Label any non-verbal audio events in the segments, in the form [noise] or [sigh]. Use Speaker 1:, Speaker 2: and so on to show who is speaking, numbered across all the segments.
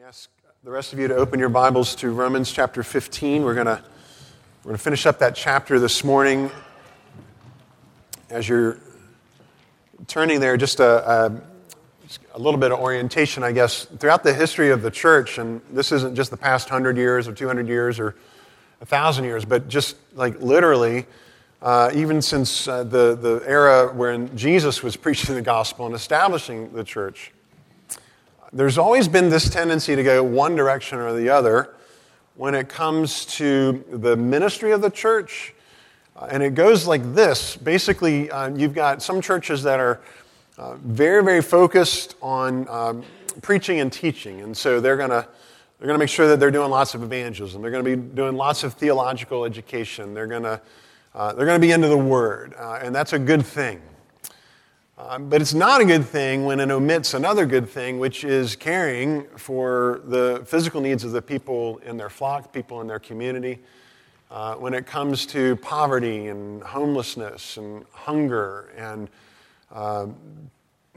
Speaker 1: me ask the rest of you to open your Bibles to Romans chapter 15. We're going to we're going to finish up that chapter this morning. As you're turning there, just a, a, a little bit of orientation, I guess, throughout the history of the church, and this isn't just the past 100 years or 200 years or 1,000 years, but just like literally, uh, even since uh, the, the era when Jesus was [laughs] preaching the gospel and establishing the church there's always been this tendency to go one direction or the other when it comes to the ministry of the church. Uh, and it goes like this basically, uh, you've got some churches that are uh, very, very focused on um, preaching and teaching. And so they're going to they're going to make sure that they're doing lots of evangelism. They're going to be doing lots of theological education. They're going to, uh, they're going to be into the Word. Uh, and that's a good thing. Um, but it's not a good thing when it omits another good thing, which is caring for the physical needs of the people in their flock, people in their community. Uh, when it comes to poverty and homelessness and hunger and, uh,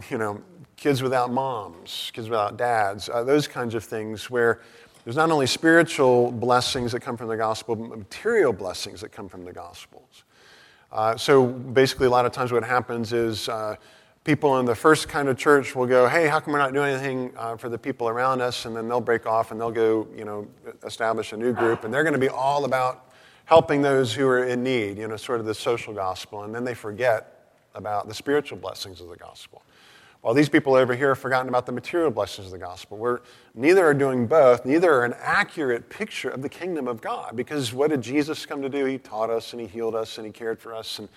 Speaker 1: you know, kids without moms, kids without dads, uh, those kinds of things where there's not only spiritual blessings that come from the gospel, but material blessings that come from the gospels. Uh, so basically, a lot of times what happens is uh, people in the first kind of church will go, hey, how come we're not doing anything uh, for the people around us? And then they'll break off and they'll go, you know, establish a new group. And they're going to be all about helping those who are in need, you know, sort of the social gospel. And then they forget about the spiritual blessings of the gospel. While these people over here have forgotten about the material blessings of the gospel. We're, neither are doing both. Neither are an accurate picture of the kingdom of God. Because what did Jesus come to do? He taught us and he healed us and he cared for us. And,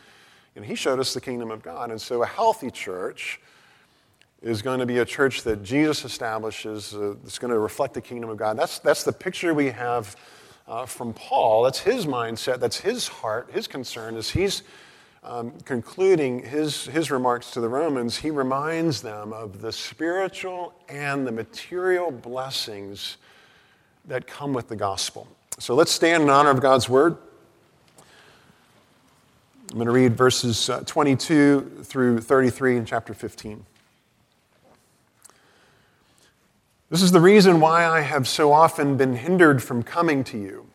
Speaker 1: and he showed us the kingdom of God. And so a healthy church is going to be a church that Jesus establishes, uh, that's going to reflect the kingdom of God. That's, that's the picture we have uh, from Paul. That's his mindset, that's his heart, his concern is he's um, concluding his, his remarks to the Romans, he reminds them of the spiritual and the material blessings that come with the gospel. So let's stand in honor of God's word. I'm going to read verses uh, 22 through 33 in chapter 15. This is the reason why I have so often been hindered from coming to you.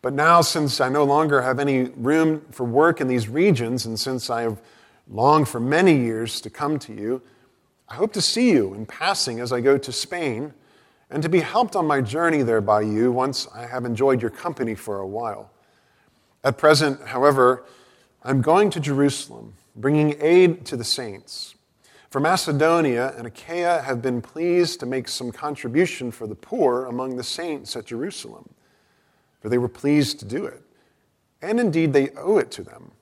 Speaker 1: But now, since I no longer have any room for work in these regions, and since I have longed for many years to come to you, I hope to see you in passing as I go to Spain, and to be helped on my journey there by you once I have enjoyed your company for a while. At present, however, I'm going to Jerusalem, bringing aid to the saints. For Macedonia and Achaia have been pleased to make some contribution for the poor among the saints at Jerusalem for they were pleased to do it. And indeed, they owe it to them.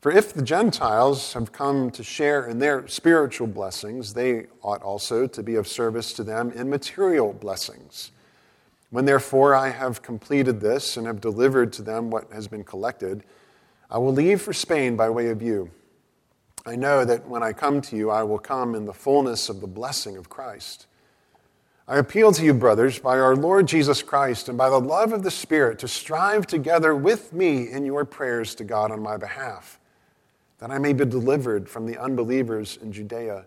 Speaker 1: For if the Gentiles have come to share in their spiritual blessings, they ought also to be of service to them in material blessings. When therefore I have completed this and have delivered to them what has been collected, I will leave for Spain by way of you. I know that when I come to you, I will come in the fullness of the blessing of Christ. I appeal to you, brothers, by our Lord Jesus Christ and by the love of the Spirit, to strive together with me in your prayers to God on my behalf, that I may be delivered from the unbelievers in Judea,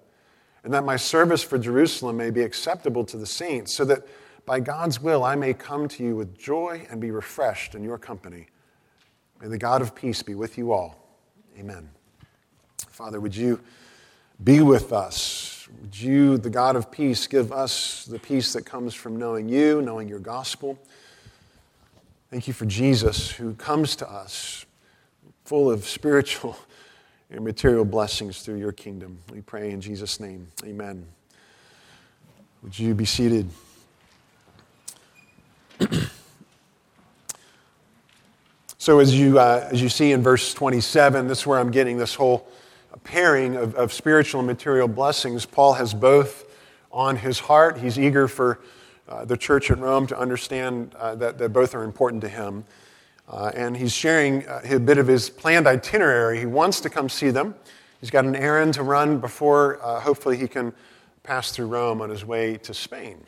Speaker 1: and that my service for Jerusalem may be acceptable to the saints, so that by God's will I may come to you with joy and be refreshed in your company. May the God of peace be with you all. Amen. Father, would you be with us? Would you, the God of peace, give us the peace that comes from knowing you, knowing your gospel? Thank you for Jesus who comes to us full of spiritual [laughs] and material blessings through your kingdom. We pray in Jesus' name. Amen. Would you be seated? [clears throat] so, as you, uh, as you see in verse 27, this is where I'm getting this whole pairing of, of spiritual and material blessings. Paul has both on his heart. He's eager for uh, the church at Rome to understand uh, that, that both are important to him. Uh, and he's sharing uh, a bit of his planned itinerary. He wants to come see them. He's got an errand to run before uh, hopefully he can pass through Rome on his way to Spain.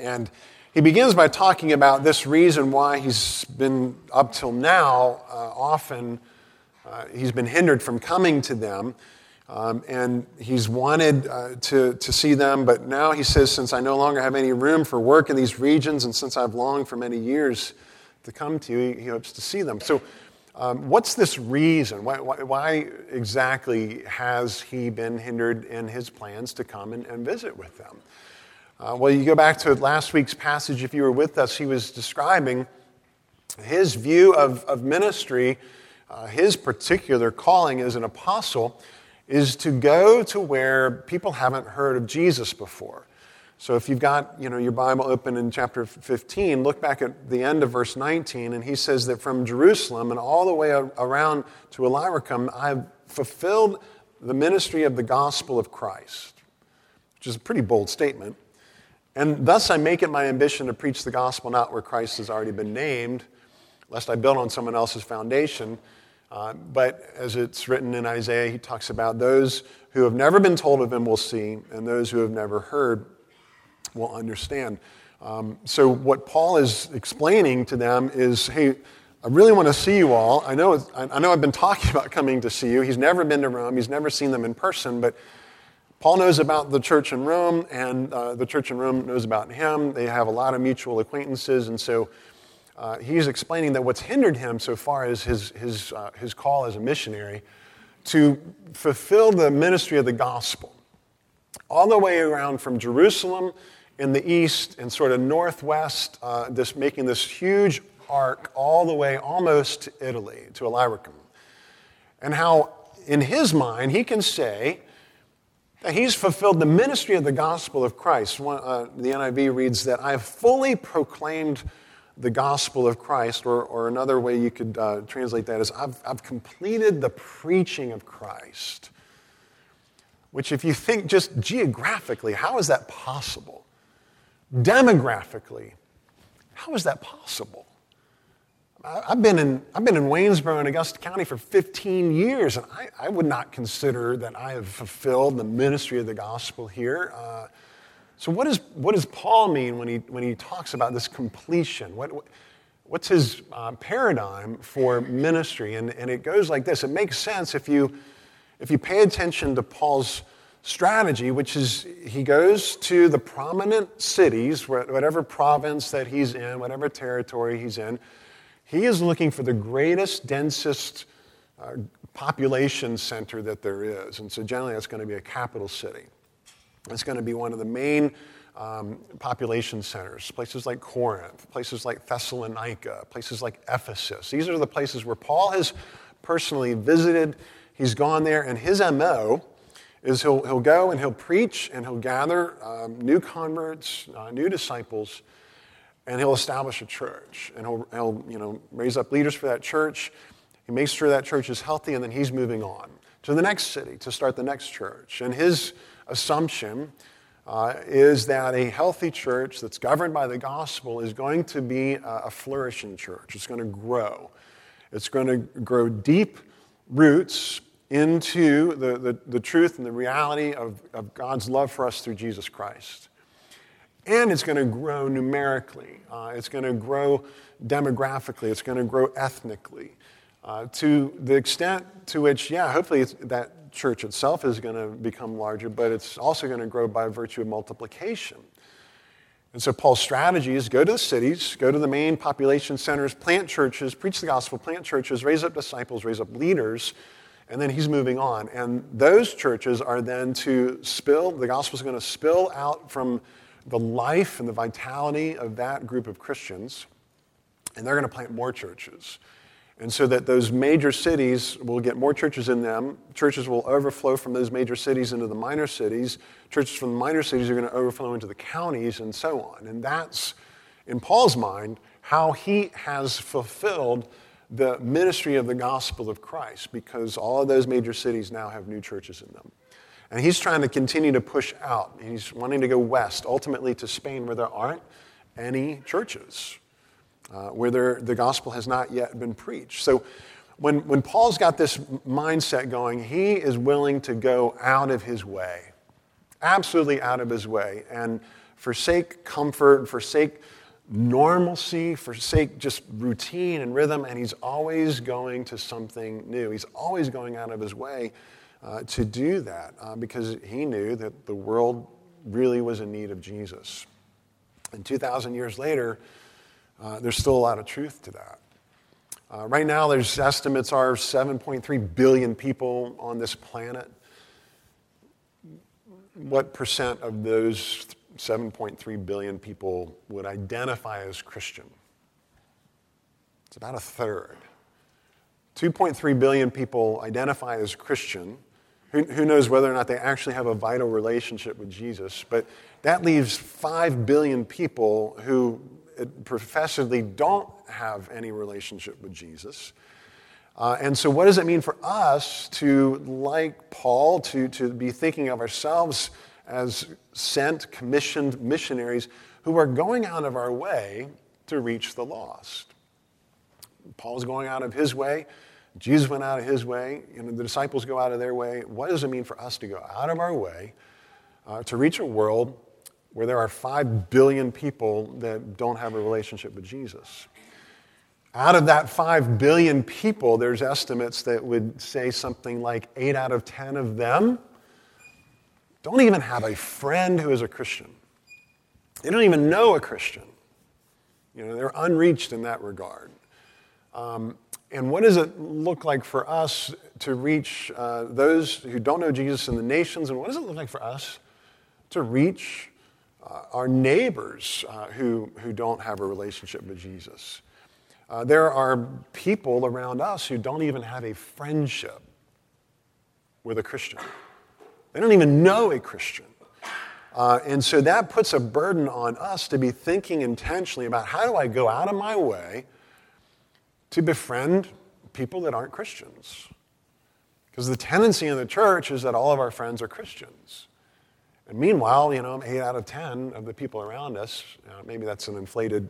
Speaker 1: And he begins by talking about this reason why he's been, up till now, uh, often uh, he's been hindered from coming to them. Um, and he's wanted uh, to, to see them, but now he says, Since I no longer have any room for work in these regions, and since I've longed for many years to come to you, he, he hopes to see them. So, um, what's this reason? Why, why, why, exactly has he been hindered in his plans to come and, and visit with them? Uh, well, you go back to last week's passage, if you were with us, he was describing his view of, of ministry, uh, his particular calling as an apostle is to go to where people haven't heard of Jesus before. So if you've got you know, your Bible open in chapter 15, look back at the end of verse 19, and he says that from Jerusalem and all the way around to Illyricum, I've fulfilled the ministry of the gospel of Christ, which is a pretty bold statement. And thus I make it my ambition to preach the gospel not where Christ has already been named, lest I build on someone else's foundation uh, but as it's written in Isaiah, he talks about those who have never been told of him will see, and those who have never heard will understand. Um, so, what Paul is explaining to them is hey, I really want to see you all. I know, I know I've been talking [laughs] about coming to see you. He's never been to Rome, he's never seen them in person, but Paul knows about the church in Rome, and uh, the church in Rome knows about him. They have a lot of mutual acquaintances, and so uh, he's explaining that what's hindered him so far is his, his, uh, his call as a missionary to fulfill the ministry of the gospel all the way around from Jerusalem in the east and sort of northwest, uh, this, making this huge arc all the way almost to Italy, to Illyricum. And how, in his mind, he can say he's fulfilled the ministry of the gospel of Christ. One, uh, the NIV reads that I have fully proclaimed the gospel of Christ, or, or another way you could uh, translate that is I've, I've completed the preaching of Christ. Which, if you think just geographically, how is that possible? Demographically, how is that possible? I've been in, I've been in Waynesboro and Augusta County for 15 years, and I, I would not consider that I have fulfilled the ministry of the gospel here. Uh, so, what, is, what does Paul mean when he, when he talks about this completion? What, what's his uh, paradigm for ministry? And, and it goes like this it makes sense if you, if you pay attention to Paul's strategy, which is he goes to the prominent cities, whatever province that he's in, whatever territory he's in, he is looking for the greatest, densest uh, population center that there is. And so generally that's going to be a capital city. It's going to be one of the main um, population centers, places like Corinth, places like Thessalonica, places like Ephesus. These are the places where Paul has personally visited. He's gone there, and his MO is he'll, he'll go and he'll preach and he'll gather um, new converts, uh, new disciples, and he'll establish a church. And he'll, he'll you know, raise up leaders for that church. He makes sure that church is healthy, and then he's moving on to the next city to start the next church. And his assumption uh, is that a healthy church that's governed by the gospel is going to be a, a flourishing church. It's going to grow. It's going to grow deep roots into the, the, the truth and the reality of, of God's love for us through Jesus Christ. And it's going to grow numerically. Uh, it's going to grow demographically. It's going to grow ethnically. Uh, to the extent to which, yeah, hopefully that church itself is going to become larger, but it's also going to grow by virtue of multiplication. And so Paul's strategy is go to the cities, go to the main population centers, plant churches, preach the gospel, plant churches, raise up disciples, raise up leaders, and then he's moving on. And those churches are then to spill, the gospel is going to spill out from the life and the vitality of that group of Christians, and they're going to plant more churches. And so that those major cities will get more churches in them. Churches will overflow from those major cities into the minor cities. Churches from the minor cities are going to overflow into the counties and so on. And that's, in Paul's mind, how he has fulfilled the ministry of the gospel of Christ because all of those major cities now have new churches in them. And he's trying to continue to push out. He's wanting to go west, ultimately to Spain, where there aren't any churches uh, where there, the gospel has not yet been preached. So when, when Paul's got this mindset going, he is willing to go out of his way, absolutely out of his way, and forsake comfort, forsake normalcy, forsake just routine and rhythm, and he's always going to something new. He's always going out of his way uh, to do that uh, because he knew that the world really was in need of Jesus. And 2,000 years later, uh, there's still a lot of truth to that. Uh, right now, there's estimates are 7.3 billion people on this planet. What percent of those 7.3 billion people would identify as Christian? It's about a third. 2.3 billion people identify as Christian. Who, who, knows whether or not they actually have a vital relationship with Jesus? But that leaves 5 billion people who professedly don't have any relationship with Jesus. Uh, and so, what does it mean for us to, like Paul, to, to be thinking of ourselves as sent, commissioned missionaries who are going out of our way to reach the lost? Paul's going out of his way. Jesus went out of his way. You know, the disciples go out of their way. What does it mean for us to go out of our way uh, to reach a world where there are 5 billion people that don't have a relationship with Jesus. Out of that 5 billion people, there's estimates that would say something like 8 out of 10 of them don't even have a friend who is a Christian. They don't even know a Christian. You know, they're unreached in that regard. Um, and what does it look like for us to reach uh, those who don't know Jesus in the nations? And what does it look like for us to reach uh, our neighbors uh, who, who don't have a relationship with Jesus. Uh, there are people around us who don't even have a friendship with a Christian. They don't even know a Christian. Uh, and so that puts a burden on us to be thinking intentionally about how do I go out of my way to befriend people that aren't Christians? Because the tendency in the church is that all of our friends are Christians. And meanwhile, you know, eight out of 10 of the people around us, uh, maybe that's an inflated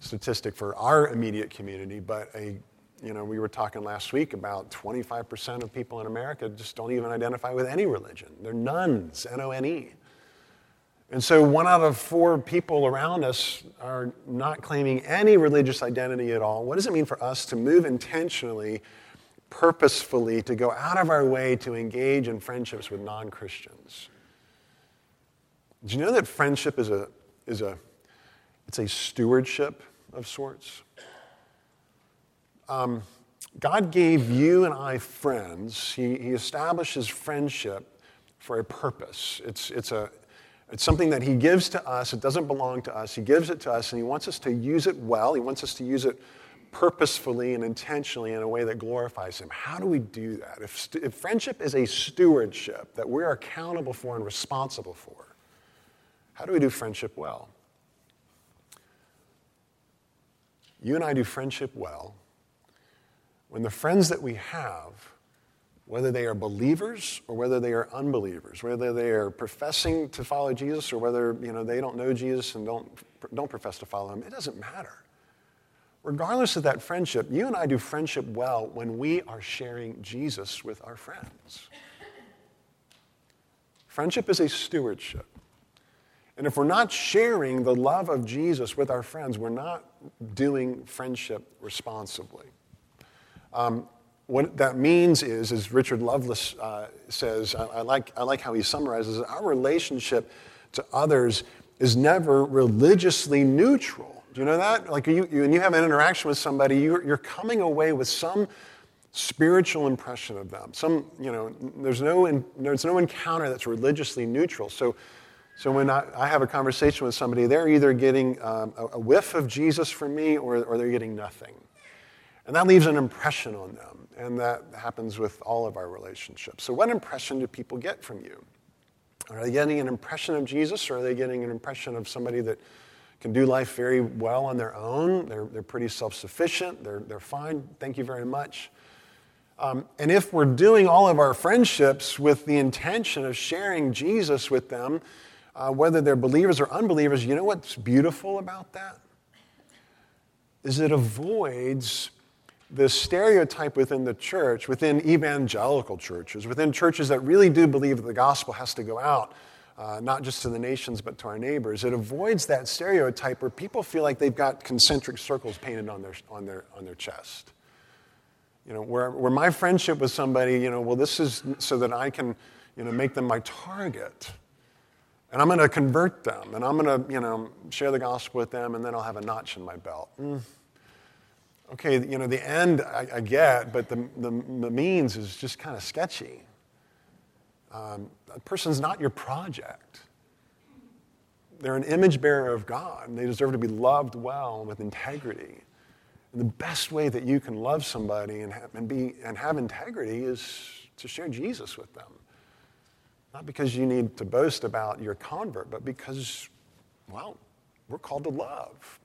Speaker 1: statistic for our immediate community, but a, you know, we were talking last week about 25% of people in America just don't even identify with any religion. They're nones, N O N E. And so one out of four people around us are not claiming any religious identity at all. What does it mean for us to move intentionally, purposefully, to go out of our way to engage in friendships with non Christians? Do you know that friendship is a, is a, it's a stewardship of sorts? Um, God gave you and I friends. He, he establishes friendship for a purpose. It's, it's, a, it's something that He gives to us. It doesn't belong to us. He gives it to us, and He wants us to use it well. He wants us to use it purposefully and intentionally in a way that glorifies Him. How do we do that? If, if friendship is a stewardship that we're accountable for and responsible for, how do we do friendship well? You and I do friendship well when the friends that we have, whether they are believers or whether they are unbelievers, whether they are professing to follow Jesus or whether you know, they don't know Jesus and don't, don't profess to follow him, it doesn't matter. Regardless of that friendship, you and I do friendship well when we are sharing Jesus with our friends. Friendship is a stewardship. And if we're not sharing the love of Jesus with our friends, we're not doing friendship responsibly. Um, what that means is, as Richard Lovelace uh, says, I, I, like, I like how he summarizes it, our relationship to others is never religiously neutral. Do you know that? Like, you, you, when you have an interaction with somebody, you're, you're coming away with some spiritual impression of them. Some, you know, there's no, in, there's no encounter that's religiously neutral. So, so when I, I, have a conversation with somebody, they're either getting um, a, a, whiff of Jesus from me or, or they're getting nothing. And that leaves an impression on them. And that happens with all of our relationships. So, what impression do people get from you? Are they getting an impression of Jesus or are they getting an impression of somebody that can do life very well on their own? They're, they're pretty self sufficient, they're, they're fine, thank you very much. Um, and if we're doing all of our friendships with the intention of sharing Jesus with them, uh, whether they're believers or unbelievers, you know what's beautiful about that? Is it avoids the stereotype within the church, within evangelical churches, within churches that really do believe that the gospel has to go out, uh, not just to the nations, but to our neighbors. It avoids that stereotype where people feel like they've got concentric circles painted on their, on their, on their chest. You know, where, where my friendship with somebody, you know, well, this is so that I can, you know, make them my target. And I'm going to convert them, and I'm going to, you know, share the gospel with them, and then I'll have a notch in my belt. Mm. Okay, you know, the end I, I get, but the, the, the, means is just kind of sketchy. Um, a person's not your project. They're an image bearer of God, and they deserve to be loved well with integrity. And the best way that you can love somebody and and, be, and have integrity is to share Jesus with them. Not because you need to boast about your convert, but because, well, we're called to love.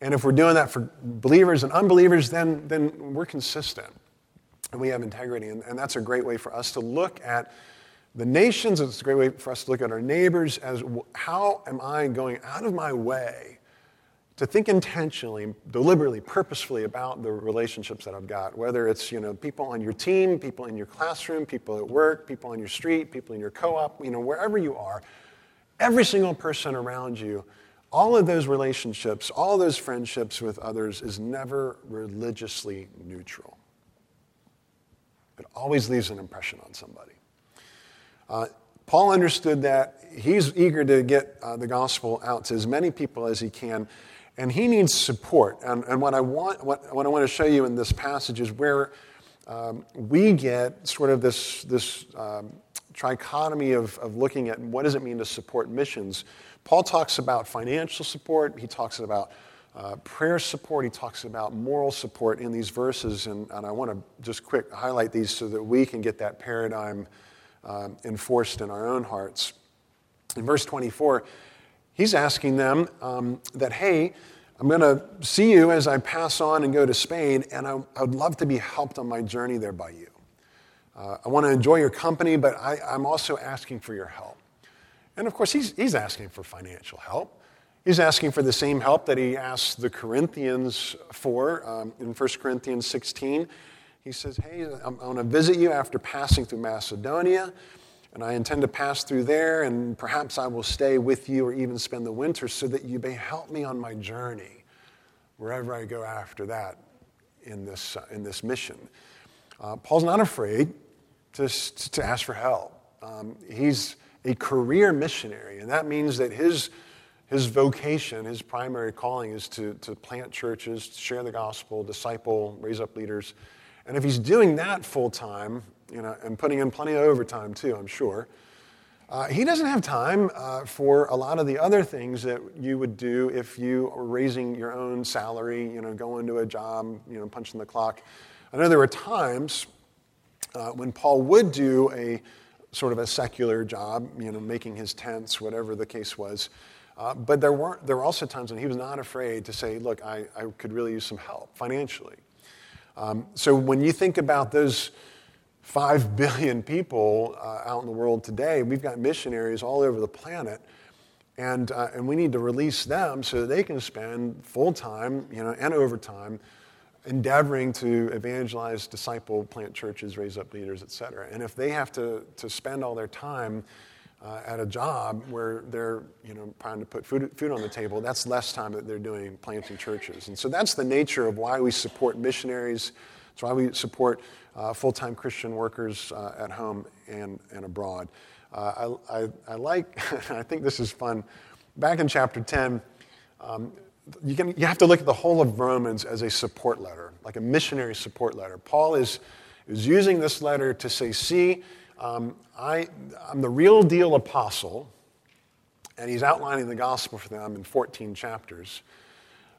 Speaker 1: And if we're doing that for believers and unbelievers, then, then we're consistent and we have integrity. And, and that's a great way for us to look at the nations. It's a great way for us to look at our neighbors as how am I going out of my way to think intentionally, deliberately, purposefully about the relationships that I've got, whether it's you know, people on your team, people in your classroom, people at work, people on your street, people in your co-op, you know, wherever you are, every single person around you, all of those relationships, all those friendships with others is never religiously neutral. It always leaves an impression on somebody. Uh, Paul understood that. He's eager to get uh, the gospel out to as many people as he can and he needs support. And, and what, I want, what, what I want to show you in this passage is where um, we get sort of this, this um, trichotomy of, of looking at what does it mean to support missions. Paul talks about financial support, he talks about uh, prayer support, he talks about moral support in these verses, and, and I want to just quick highlight these so that we can get that paradigm um, enforced in our own hearts. In verse 24, He's asking them um, that, hey, I'm going to see you as I pass on and go to Spain, and I, I would love to be helped on my journey there by you. Uh, I want to enjoy your company, but I, I'm also asking for your help. And of course, he's, he's asking for financial help. He's asking for the same help that he asked the Corinthians for um, in 1 Corinthians 16. He says, Hey, I'm, I want to visit you after passing through Macedonia. And I intend to pass through there, and perhaps I will stay with you or even spend the winter so that you may help me on my journey wherever I go after that in this, uh, in this mission. Uh, Paul's not afraid to, to ask for help. Um, he's a career missionary, and that means that his, his vocation, his primary calling is to, to plant churches, share the gospel, disciple, raise up leaders. And if he's doing that full time, you know, and putting in plenty of overtime too, I'm sure. Uh, he doesn't have time uh, for a lot of the other things that you would do if you were raising your own salary, you know, going to a job, you know, punching the clock. I know there were times uh, when Paul would do a sort of a secular job, you know, making his tents, whatever the case was. Uh, but there weren't, there were also times when he was not afraid to say, look, I, I could really use some help financially. Um, so when you think about those 5 [laughs] billion people uh, out in the world today. We've got missionaries all over the planet. And, uh, and we need to release them so that they can spend full time you know, and overtime endeavoring to evangelize, disciple, plant churches, raise up leaders, et cetera. And if they have to, to spend all their time uh, at a job where they're you know, trying to put food, food on the table, that's less time that they're doing planting churches. And so that's the nature of why we support missionaries. That's why we support uh, full time Christian workers uh, at home and, and abroad. Uh, I, I, I, like, [laughs] I think this is fun. Back in chapter 10, um, you, can, you have to look at the whole of Romans as a support letter, like a missionary support letter. Paul is, is using this letter to say, see, um, I, I'm the real deal apostle, and he's outlining the gospel for them in 14 chapters.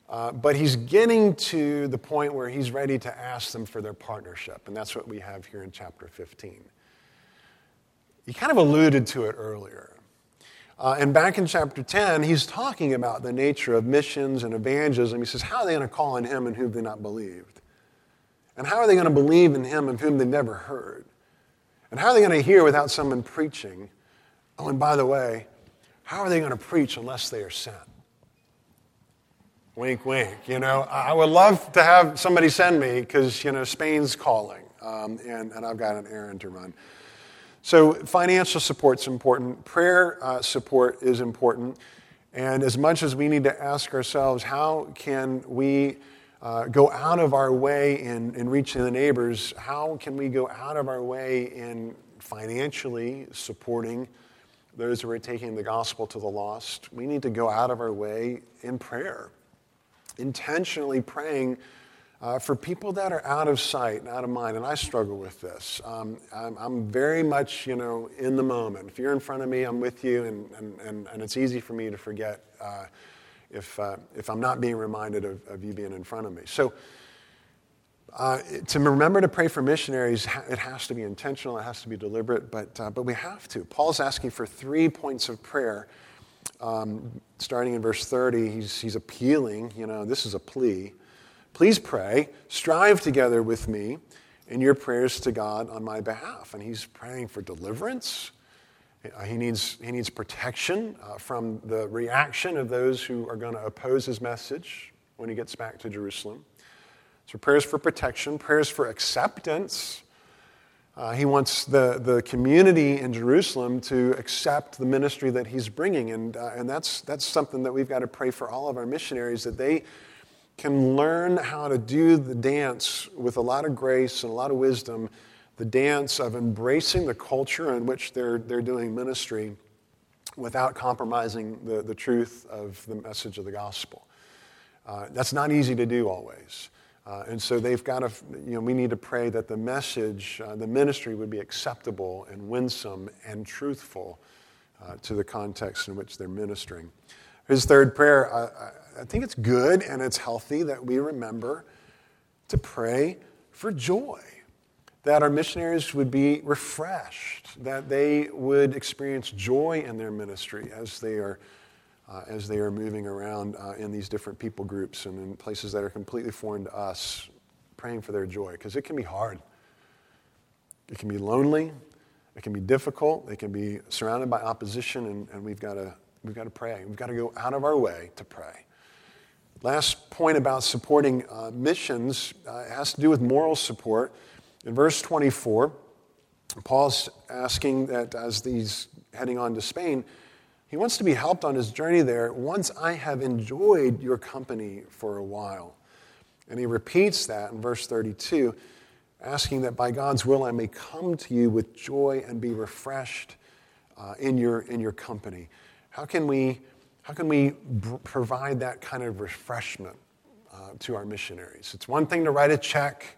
Speaker 1: Uh, but he's getting to the point where he's ready to ask them for their partnership, and that's what we have here in chapter 15. He kind of alluded to it earlier. Uh, and back in chapter 10, he's talking about the nature of missions and evangelism. He says, How are they going to call on him in whom they not believed? And how are they going to believe in him of whom they never heard? And how are they going to hear without someone preaching? Oh, and by the way, how are they going to preach unless they are sent? Wink, wink. You know, I would love to have somebody send me because, you know, Spain's calling um, and, and I've got an errand to run. So, financial support is important, prayer uh, support is important. And as much as we need to ask ourselves, how can we uh, go out of our way in, in reaching the neighbors, how can we go out of our way in financially supporting those who are taking the gospel to the lost? We need to go out of our way in prayer, intentionally praying uh, for people that are out of sight and out of mind, and I struggle with this. Um, I'm, I'm, very much, you know, in the moment. If you're in front of me, I'm with you, and, and, and, and it's easy for me to forget uh, if, uh, if I'm not being reminded of, of you being in front of me. So, uh, to remember to pray for missionaries, it has to be intentional, it has to be deliberate, but, uh, but we have to. Paul's asking for three points of prayer. Um, starting in verse 30, he's, he's appealing, you know, this is a plea. Please pray, strive together with me in your prayers to God on my behalf. And he's praying for deliverance. Uh, he, needs, he needs protection uh, from the reaction of those who are going to oppose his message when he gets back to Jerusalem. So, prayers for protection, prayers for acceptance. Uh, he wants the, the community in Jerusalem to accept the ministry that he's bringing. And, uh, and that's, that's something that we've got to pray for all of our missionaries that they can learn how to do the dance with a lot of grace and a lot of wisdom, the dance of embracing the culture in which they're, they're doing ministry without compromising the, the truth of the message of the gospel. Uh, that's not easy to do always. Uh, and so they've got to, you know, we need to pray that the message, uh, the ministry would be acceptable and winsome and truthful uh, to the context in which they're ministering. His third prayer, I, think it's good and it's healthy that we remember to pray for joy, that our missionaries would be refreshed, that they would experience joy in their ministry as they are. Uh, as they are moving around uh, in these different people groups and in places that are completely foreign to us, praying for their joy, because it can be hard. It can be lonely, it can be difficult, it can be surrounded by opposition, and, and we've got to We've got to pray. We've got to go out of our way to pray. Last point about supporting uh, missions uh, has to do with moral support. In verse 24, Paul's asking that as he's heading on to Spain, he wants to be helped on his journey there once I have enjoyed your company for a while. And he repeats that in verse 32, asking that by God's will I may come to you with joy and be refreshed uh, in, your, in your company. How can we, how can we provide that kind of refreshment uh, to our missionaries? It's one thing to write a check.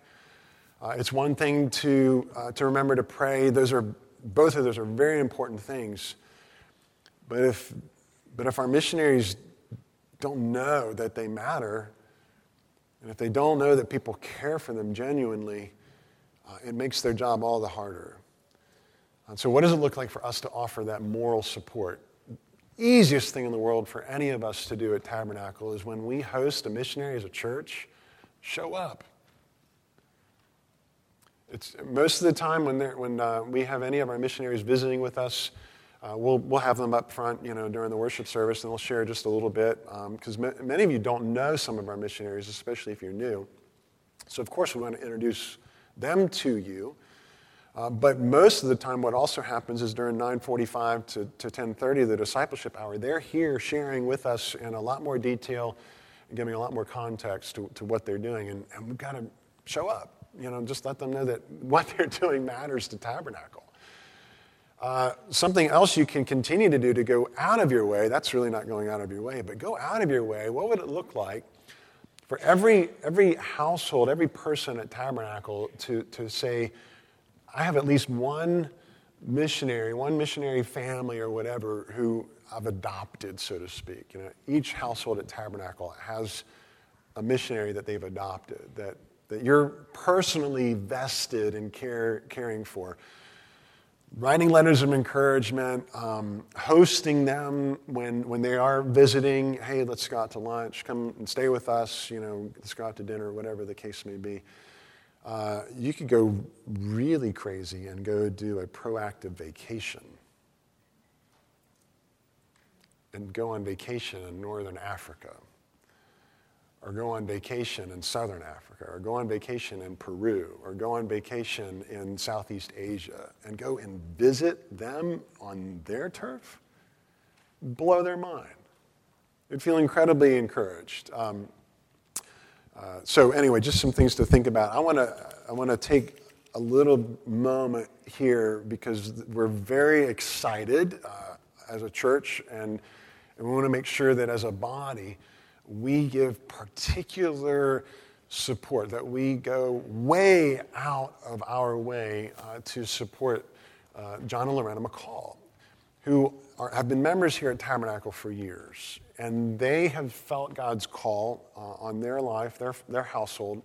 Speaker 1: Uh, it's one thing to, uh, to remember to pray. Those are, both of those are very important things. But if, but if our missionaries don't know that they matter, and if they don't know that people care for them genuinely, uh, it makes their job all the harder. And so, what does it look like for us to offer that moral support? Easiest thing in the world for any of us to do at Tabernacle is when we host a missionary as a church, show up. It's most of the time when, when uh, we have any of our missionaries visiting with us, uh, we'll, we'll have them up front, you know, during the worship service, and they'll share just a little bit. Because um, many of you don't know some of our missionaries, especially if you're new. So, of course, we want to introduce them to you. Uh, but most of the time, what also happens is during 9:45 to, to 10:30, the discipleship hour, they're here sharing with us in a lot more detail, giving a lot more context to, to what they're doing, and, and we've got to show up. You know, just let them know that [laughs] what they're doing matters to Tabernacle. Uh, something else you can continue to do to go out of your way, that's really not going out of your way, but go out of your way. What would it look like for every, every household, every person at Tabernacle to, to say, I have at least one missionary, one missionary family or whatever who I've adopted, so to speak. You know, each household at Tabernacle has a missionary that they've adopted, that, that you're personally vested in care, caring for. Writing letters of encouragement, um, hosting them when, when they are visiting. Hey, let's go out to lunch. Come and stay with us. You know, let's go out to dinner, whatever the case may be. Uh, you could go really crazy and go do a proactive vacation. And go on vacation in northern Africa, or go on vacation in southern Africa, or go on vacation in Peru, or go on vacation in Southeast Asia, and go and visit them on their turf, blow their mind. They'd feel incredibly encouraged. Um, Uh, so anyway, just some things to think about. I want to I want to take a little moment here because we're very excited uh, as a church, and, and we want to make sure that as a body we give particular support, that we go way out of our way uh, to support uh, John and Lorena McCall, who are, have been members here at Tabernacle for years. And they have felt God's call uh, on their life, their, their household.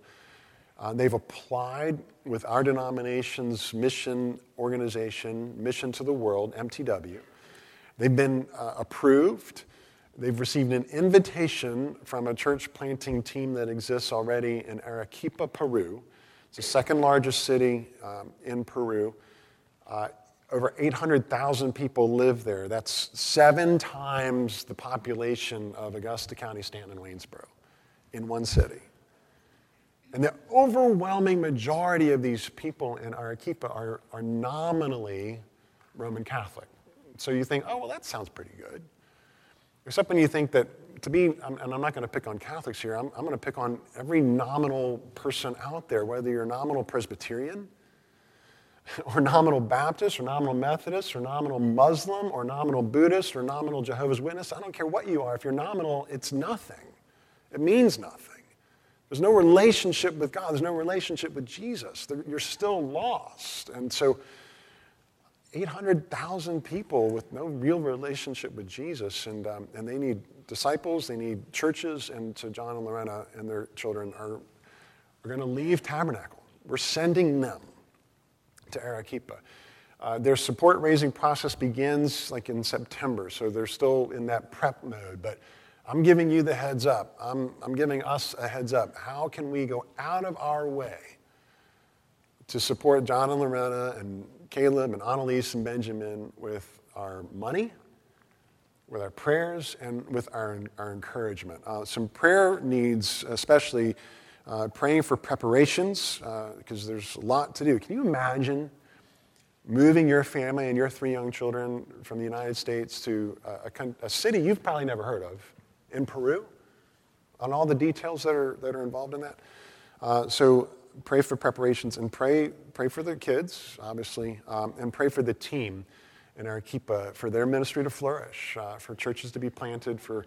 Speaker 1: Uh, they've applied with our denomination's mission organization, Mission to the World, MTW. They've been uh, approved. They've received an invitation from a church planting team that exists already in Arequipa, Peru. It's the second largest city um, in Peru. Over 800,000 people live there. That's seven times the population of Augusta County, Staunton, and Waynesboro in one city. And the overwhelming majority of these people in Arequipa are, are nominally Roman Catholic. So you think, oh, well, that sounds pretty good. Except when you think that to be, and I'm not going to pick on Catholics here, I'm, I'm going to pick on every nominal person out there, whether you're nominal Presbyterian, [laughs] or nominal Baptist, or nominal Methodist, or nominal Muslim, or nominal Buddhist, or nominal Jehovah's Witness. I don't care what you are. If you're nominal, it's nothing. It means nothing. There's no relationship with God. There's no relationship with Jesus. You're still lost. And so 800,000 people with no real relationship with Jesus, and, um, and they need disciples, they need churches, and so John and Lorena and their children are, are going to leave Tabernacle. We're sending them to Arequipa. Uh, their support raising process begins like in September, so they're still in that prep mode. But I'm giving you the heads up. I'm, I'm giving us a heads up. How can we go out of our way to support John and Lorena and Caleb and Annalise and Benjamin with our money, with our prayers, and with our, our encouragement. Uh, some prayer needs, especially uh, praying for preparations, because uh, there's a lot to do. Can you imagine moving your family and your three young children from the United States to a, a, a city you've probably never heard of in Peru? On all the details that are, that are involved in that. Uh, so pray for preparations and pray, pray for the kids, obviously, um, and pray for the team in Arequipa for their ministry to flourish, uh, for churches to be planted, for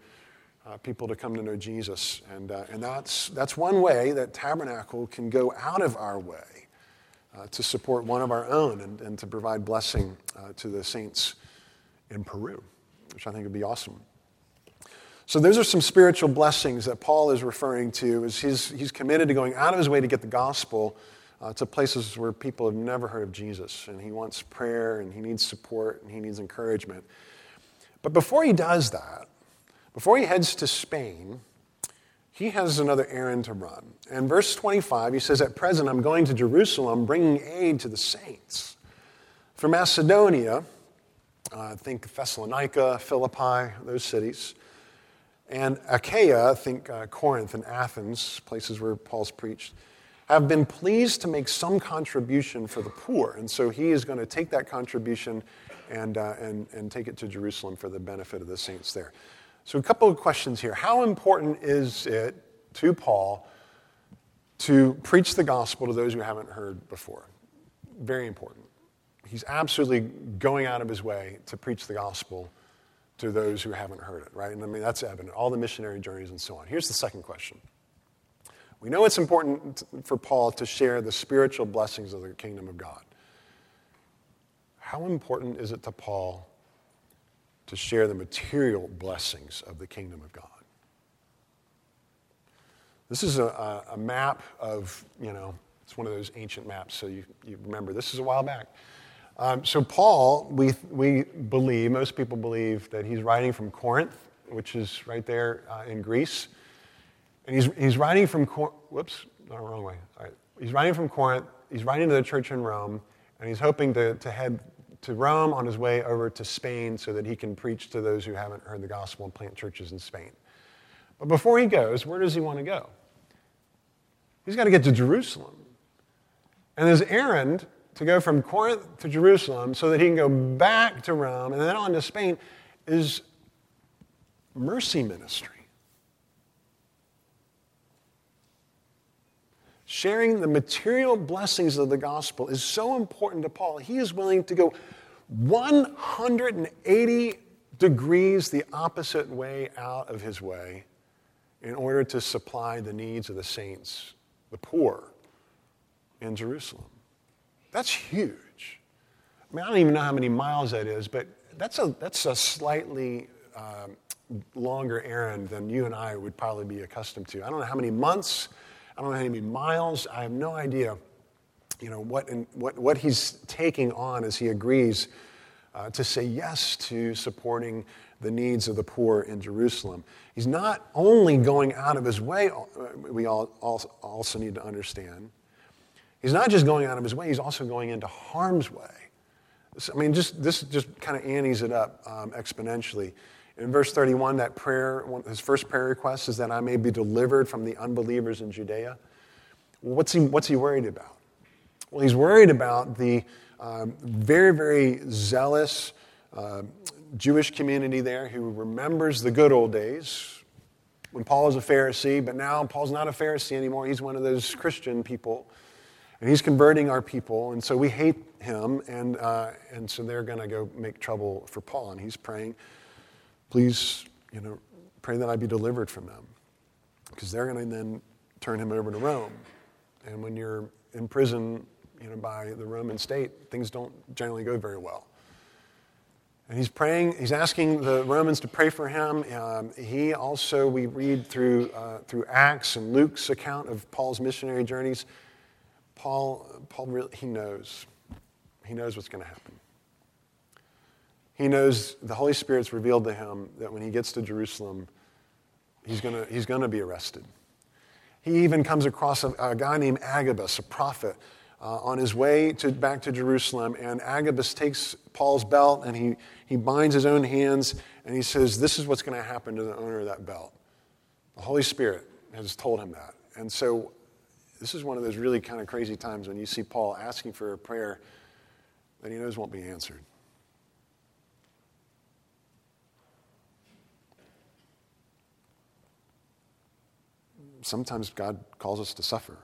Speaker 1: uh, people to come to know Jesus. And, uh, and that's, that's one way that Tabernacle can go out of our way uh, to support one of our own and, and to provide blessing uh, to the saints in Peru, which I think would be awesome. So those are some spiritual blessings that Paul is referring to as he's, he's committed to going out of his way to get the gospel uh, to places where people have never heard of Jesus. And he wants prayer and he needs support and he needs encouragement. But before he does that, before he heads to Spain, he has another errand to run. And verse 25, he says, At present, I'm going to Jerusalem, bringing aid to the saints. From Macedonia, uh, think Thessalonica, Philippi, those cities. And Achaia, think uh, Corinth and Athens, places where Paul's preached, have been pleased to make some contribution for the poor. And so he is going to take that contribution and, uh, and, and take it to Jerusalem for the benefit of the saints there. So, a couple of questions here. How important is it to Paul to preach the gospel to those who haven't heard before? Very important. He's absolutely going out of his way to preach the gospel to those who haven't heard it, right? And I mean, that's evident, all the missionary journeys and so on. Here's the second question. We know it's important for Paul to share the spiritual blessings of the kingdom of God. How important is it to Paul to share the material blessings of the kingdom of God? This is a, a map of, you know, it's one of those ancient maps, so you, you remember this is a while back. Um, so, Paul, we, we believe, most people believe, that he's writing from Corinth, which is right there uh, in Greece. And he's, he's writing from Corinth, whoops, no, wrong way. All right. He's writing from Corinth, he's writing to the church in Rome, and he's hoping to, to head to Rome on his way over to Spain so that he can preach to those who haven't heard the gospel and plant churches in Spain. But before he goes, where does he want to go? He's got to get to Jerusalem. And his errand to go from Corinth to Jerusalem so that he can go back to Rome and then on to Spain is mercy ministry. sharing the material blessings of the gospel is so important to Paul. He is willing to go 180 degrees the opposite way out of his way in order to supply the needs of the saints, the poor in Jerusalem. That's huge. I mean, I don't even know how many miles that is, but that's a, that's a slightly um, longer errand than you and I would probably be accustomed to. I don't know how many months, I don't know how many miles, I have no idea you know, what, in, what, what he's taking on as he agrees uh, to say yes to supporting the needs of the poor in Jerusalem. He's not only going out of his way, uh, we all also need to understand. He's not just going out of his way, he's also going into harm's way. I mean, just, this just kind of antes it up um, exponentially. In verse 31, that prayer, his first prayer request is that I may be delivered from the unbelievers in Judea. What's he, what's he worried about? Well, he's worried about the um, very, very zealous uh, Jewish community there who remembers the good old days when Paul was a Pharisee, but now Paul's not a Pharisee anymore. He's one of those Christian people. And he's converting our people, and so we hate him, and, uh, and so they're going to go make trouble for Paul. And he's praying, please, you know, pray that I be delivered from them. Because they're going to then turn him over to Rome. And when you're in prison, you know, by the Roman state, things don't generally go very well. And he's praying, he's asking the Romans to pray for him. Um, he also, we read through, uh, through Acts and Luke's account of Paul's missionary journeys. Paul, Paul really, he knows. He knows what's going to happen. He knows the Holy Spirit's revealed to him that when he gets to Jerusalem, he's going he's to be arrested. He even comes across a, a guy named Agabus, a prophet, uh, on his way to, back to Jerusalem, and Agabus takes Paul's belt and he, he binds his own hands and he says, This is what's going to happen to the owner of that belt. The Holy Spirit has told him that. And so, this is one of those really kind of crazy times when you see Paul asking for a prayer that he knows won't be answered. Sometimes God calls us to suffer.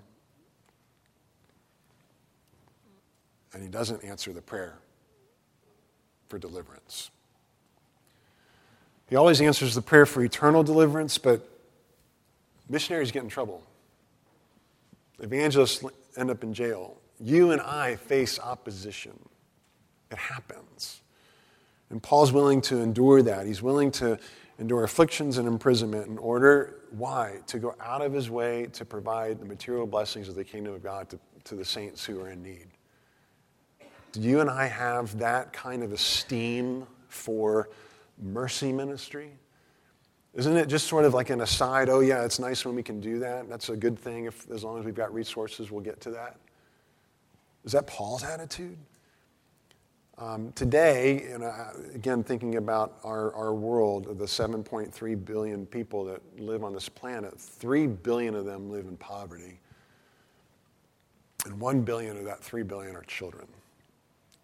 Speaker 1: And he doesn't answer the prayer for deliverance. He always answers the prayer for eternal deliverance, but missionaries get in trouble. Evangelists end up in jail. You and I face opposition. It happens. And Paul's willing to endure that. He's willing to endure afflictions and imprisonment in order, why? To go out of his way to provide the material blessings of the kingdom of God to, to the saints who are in need. Do you and I have that kind of esteem for mercy ministry? Isn't it just sort of like an aside? Oh, yeah, it's nice when we can do that. That's a good thing. If, as long as we've got resources, we'll get to that. Is that Paul's attitude? Um, today, you know, again, thinking about our, our world, the 7.3 billion people that live on this planet, 3 billion of them live in poverty. And 1 billion of that 3 billion are children.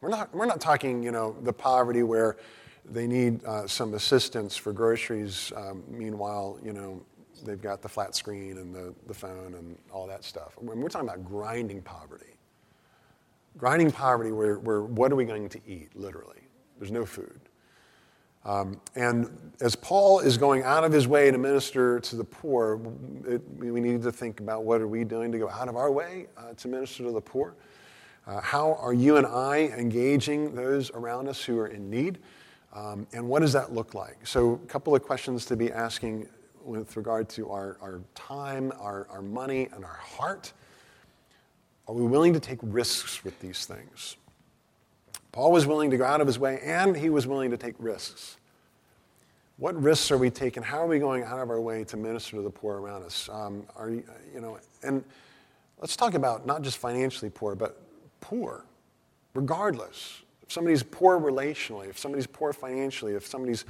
Speaker 1: We're not, we're not talking, you know, the poverty where they need uh, some assistance for groceries. Um, meanwhile, you know, they've got the flat screen and the, the phone and all that stuff. We're talking about grinding poverty. Grinding poverty where, where what are we going to eat, literally? There's no food. Um, and as Paul is going out of his way to minister to the poor, it, we need to think about what are we doing to go out of our way uh, to minister to the poor. Uh, how are you and I engaging those around us who are in need? Um, and what does that look like? So, a couple of questions to be asking with regard to our, our time, our, our money, and our heart. Are we willing to take risks with these things? Paul was willing to go out of his way, and he was willing to take risks. What risks are we taking? How are we going out of our way to minister to the poor around us? Um, are you, know, and let's talk about not just financially poor, but poor, regardless. If somebody's poor relationally, if somebody's poor financially, if somebody's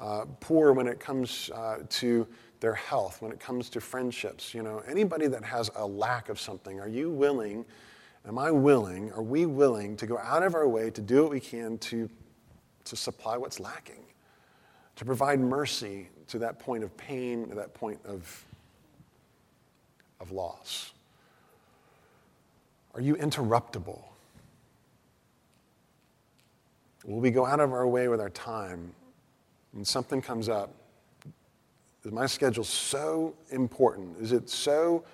Speaker 1: uh, poor when it comes uh, to their health, when it comes to friendships, you know, anybody that has a lack of something, are you willing, am I willing, are we willing to go out of our way to do what we can to, to supply what's lacking, to provide mercy to that point of pain, to that point of, of loss? Are you interruptible? Will we go out of our way with our time when something comes up? Is my schedule so important? Is it so,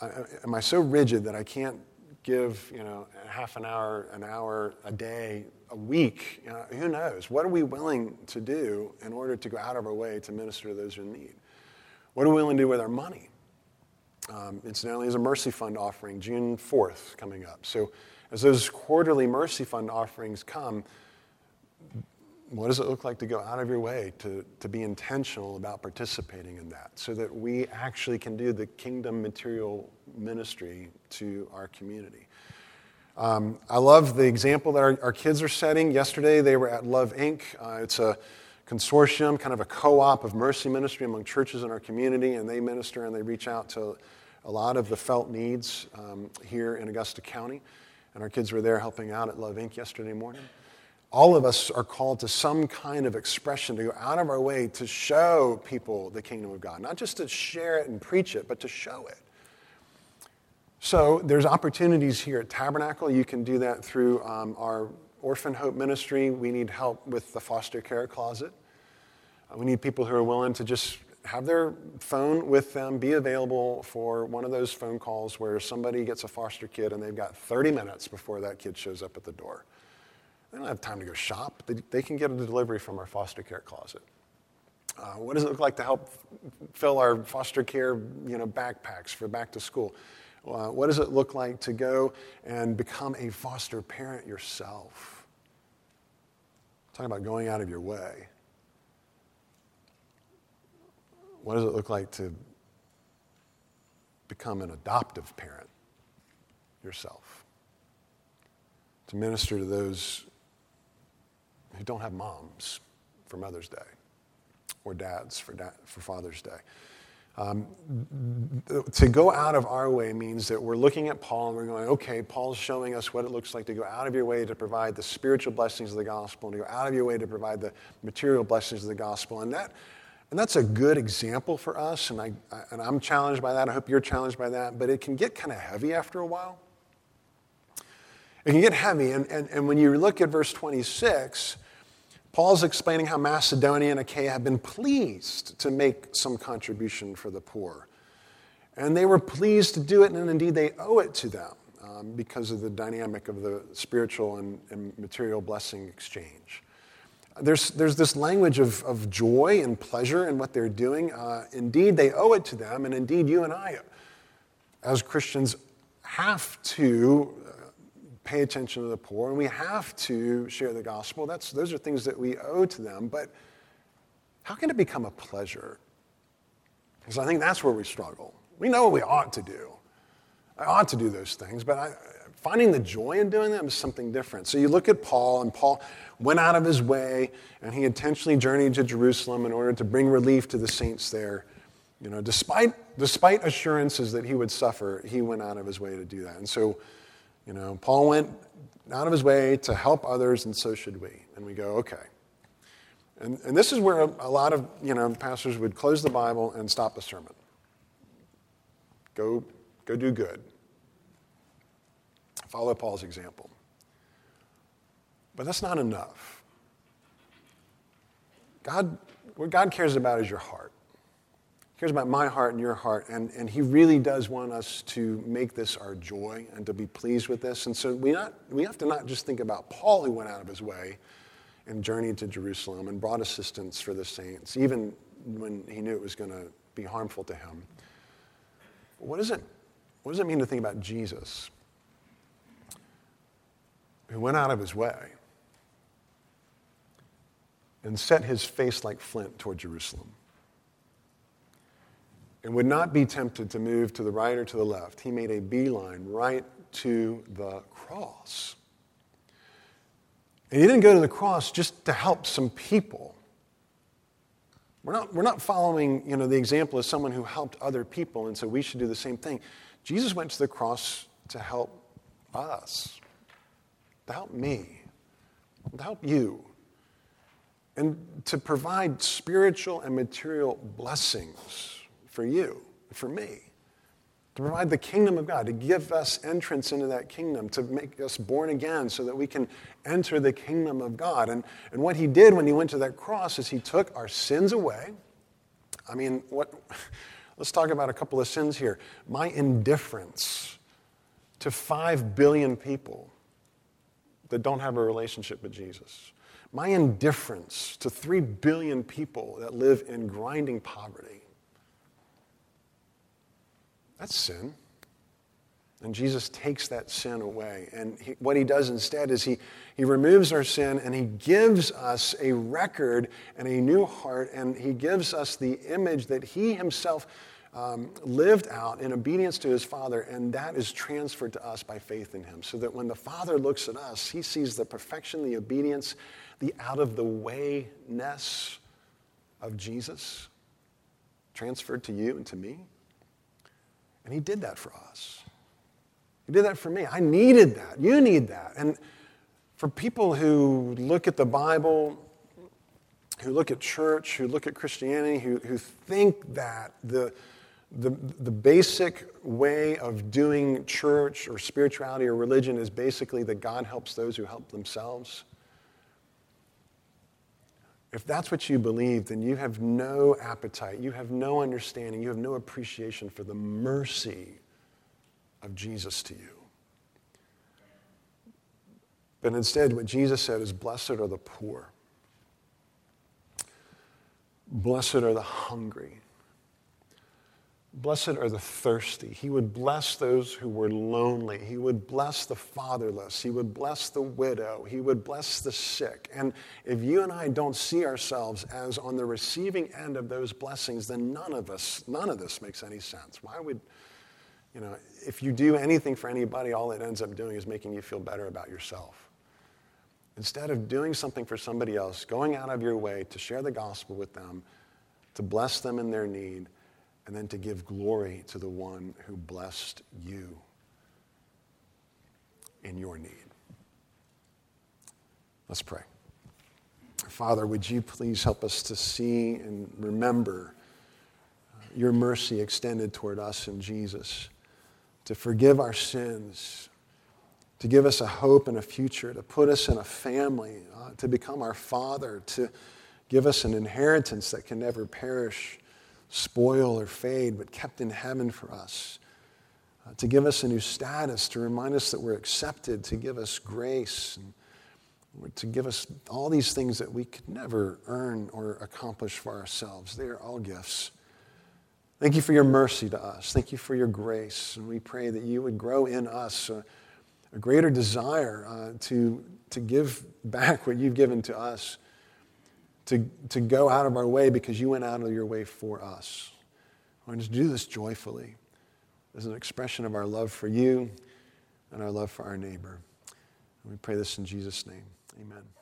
Speaker 1: am I so rigid that I can't give, you know, half an hour, an hour a day, a week? You know, who knows? What are we willing to do in order to go out of our way to minister to those in need? What are we willing to do with our money? Um, incidentally, there's a Mercy Fund offering June 4th coming up. So as those quarterly Mercy Fund offerings come, what does it look like to go out of your way to, to be intentional about participating in that so that we actually can do the kingdom material ministry to our community? Um, I love the example that our, our, kids are setting. Yesterday, they were at Love Inc. Uh, it's a consortium, kind of a co op of mercy ministry among churches in our community, and they minister and they reach out to a lot of the felt needs um, here in Augusta County and our kids were there helping out at Love Inc. yesterday morning. All of us are called to some kind of expression to go out of our way to show people the kingdom of God, not just to share it and preach it, but to show it. So there's opportunities here at Tabernacle. You can do that through um, our Orphan Hope Ministry. We need help with the foster care closet. We need people who are willing to just have their phone with them, be available for one of those phone calls where somebody gets a foster kid and they've got 30 minutes before that kid shows up at the door. They don't have time to go shop. They, they can get a delivery from our foster care closet. Uh, what does it look like to help fill our foster care you know, backpacks for back to school? Uh, what does it look like to go and become a foster parent yourself? Talking about going out of your way. What does it look like to become an adoptive parent yourself? To minister to those who don't have moms for Mother's Day or dads for, da- for Father's Day. Um, to go out of our way means that we're looking at Paul and we're going, okay, Paul's showing us what it looks like to go out of your way to provide the spiritual blessings of the gospel and to go out of your way to provide the material blessings of the gospel. And that and that's a good example for us, and, I, and I'm challenged by that. I hope you're challenged by that, but it can get kind of heavy after a while. It can get heavy, and, and, and when you look at verse 26, Paul's explaining how Macedonia and Achaia have been pleased to make some contribution for the poor. And they were pleased to do it, and indeed they owe it to them um, because of the dynamic of the spiritual and, and material blessing exchange there's, there's this language of, of joy and pleasure in what they're doing. Uh, indeed, they owe it to them, and indeed, you and I, as Christians, have to uh, pay attention to the poor, and we have to share the gospel. That's, those are things that we owe to them, but how can it become a pleasure? Because I think that's where we struggle. We know what we ought to do. I ought to do those things, but I, finding the joy in doing them is something different. So you look at Paul, and Paul went out of his way, and he intentionally journeyed to Jerusalem in order to bring relief to the saints there. You know, despite, despite assurances that he would suffer, he went out of his way to do that. And so, you know, Paul went out of his way to help others, and so should we. And we go, okay. And, and this is where a, a lot of, you know, pastors would close the Bible and stop the sermon. Go, go do good. Follow Paul's example. But that's not enough. God, what God cares about is your heart. He cares about my heart and your heart, and, and He really does want us to make this our joy and to be pleased with this. And so we, not, we have to not just think about Paul who went out of his way and journeyed to Jerusalem and brought assistance for the saints, even when he knew it was going to be harmful to him. What does it, what does it mean to think about Jesus, who went out of his way and set his face like flint toward Jerusalem and would not be tempted to move to the right or to the left. He made a beeline right to the cross. And he didn't go to the cross just to help some people. We're not, we're not following you know, the example of someone who helped other people, and so we should do the same thing. Jesus went to the cross to help us, to help me, to help you and to provide spiritual and material blessings for you, for me, to provide the kingdom of God, to give us entrance into that kingdom, to make us born again so that we can enter the kingdom of God. And, and what he did when he went to that cross is he took our sins away. I mean, what, [laughs] let's talk about a couple of sins here. My indifference to five billion people that don't have a relationship with Jesus. My indifference to three billion people that live in grinding poverty. That's sin. And Jesus takes that sin away. And he, what he does instead is he, he removes our sin and he gives us a record and a new heart. And he gives us the image that he himself um, lived out in obedience to his Father. And that is transferred to us by faith in him. So that when the Father looks at us, he sees the perfection, the obedience, the out of the wayness of Jesus transferred to you and to me. And he did that for us. He did that for me. I needed that. You need that. And for people who look at the Bible, who look at church, who look at Christianity, who, who think that the, the, the basic way of doing church or spirituality or religion is basically that God helps those who help themselves. If that's what you believe, then you have no appetite, you have no understanding, you have no appreciation for the mercy of Jesus to you. But instead, what Jesus said is, Blessed are the poor, blessed are the hungry. Blessed are the thirsty. He would bless those who were lonely. He would bless the fatherless. He would bless the widow. He would bless the sick. And if you and I don't see ourselves as on the receiving end of those blessings, then none of us, none of this makes any sense. Why would, you know, if you do anything for anybody, all it ends up doing is making you feel better about yourself. Instead of doing something for somebody else, going out of your way to share the gospel with them, to bless them in their need, and then to give glory to the one who blessed you in your need. Let's pray. Father, would you please help us to see and remember uh, your mercy extended toward us in Jesus, to forgive our sins, to give us a hope and a future, to put us in a family, uh, to become our Father, to give us an inheritance that can never perish spoil or fade, but kept in heaven for us. Uh, to give us a new status, to remind us that we're accepted, to give us grace, and to give us all these things that we could never earn or accomplish for ourselves. They are all gifts. Thank you for your mercy to us. Thank you for your grace. And we pray that you would grow in us a, a greater desire uh, to, to give back what you've given to us to, to go out of our way because you went out of your way for us. I want to do this joyfully as an expression of our love for you and our love for our neighbor. And we pray this in Jesus' name. Amen.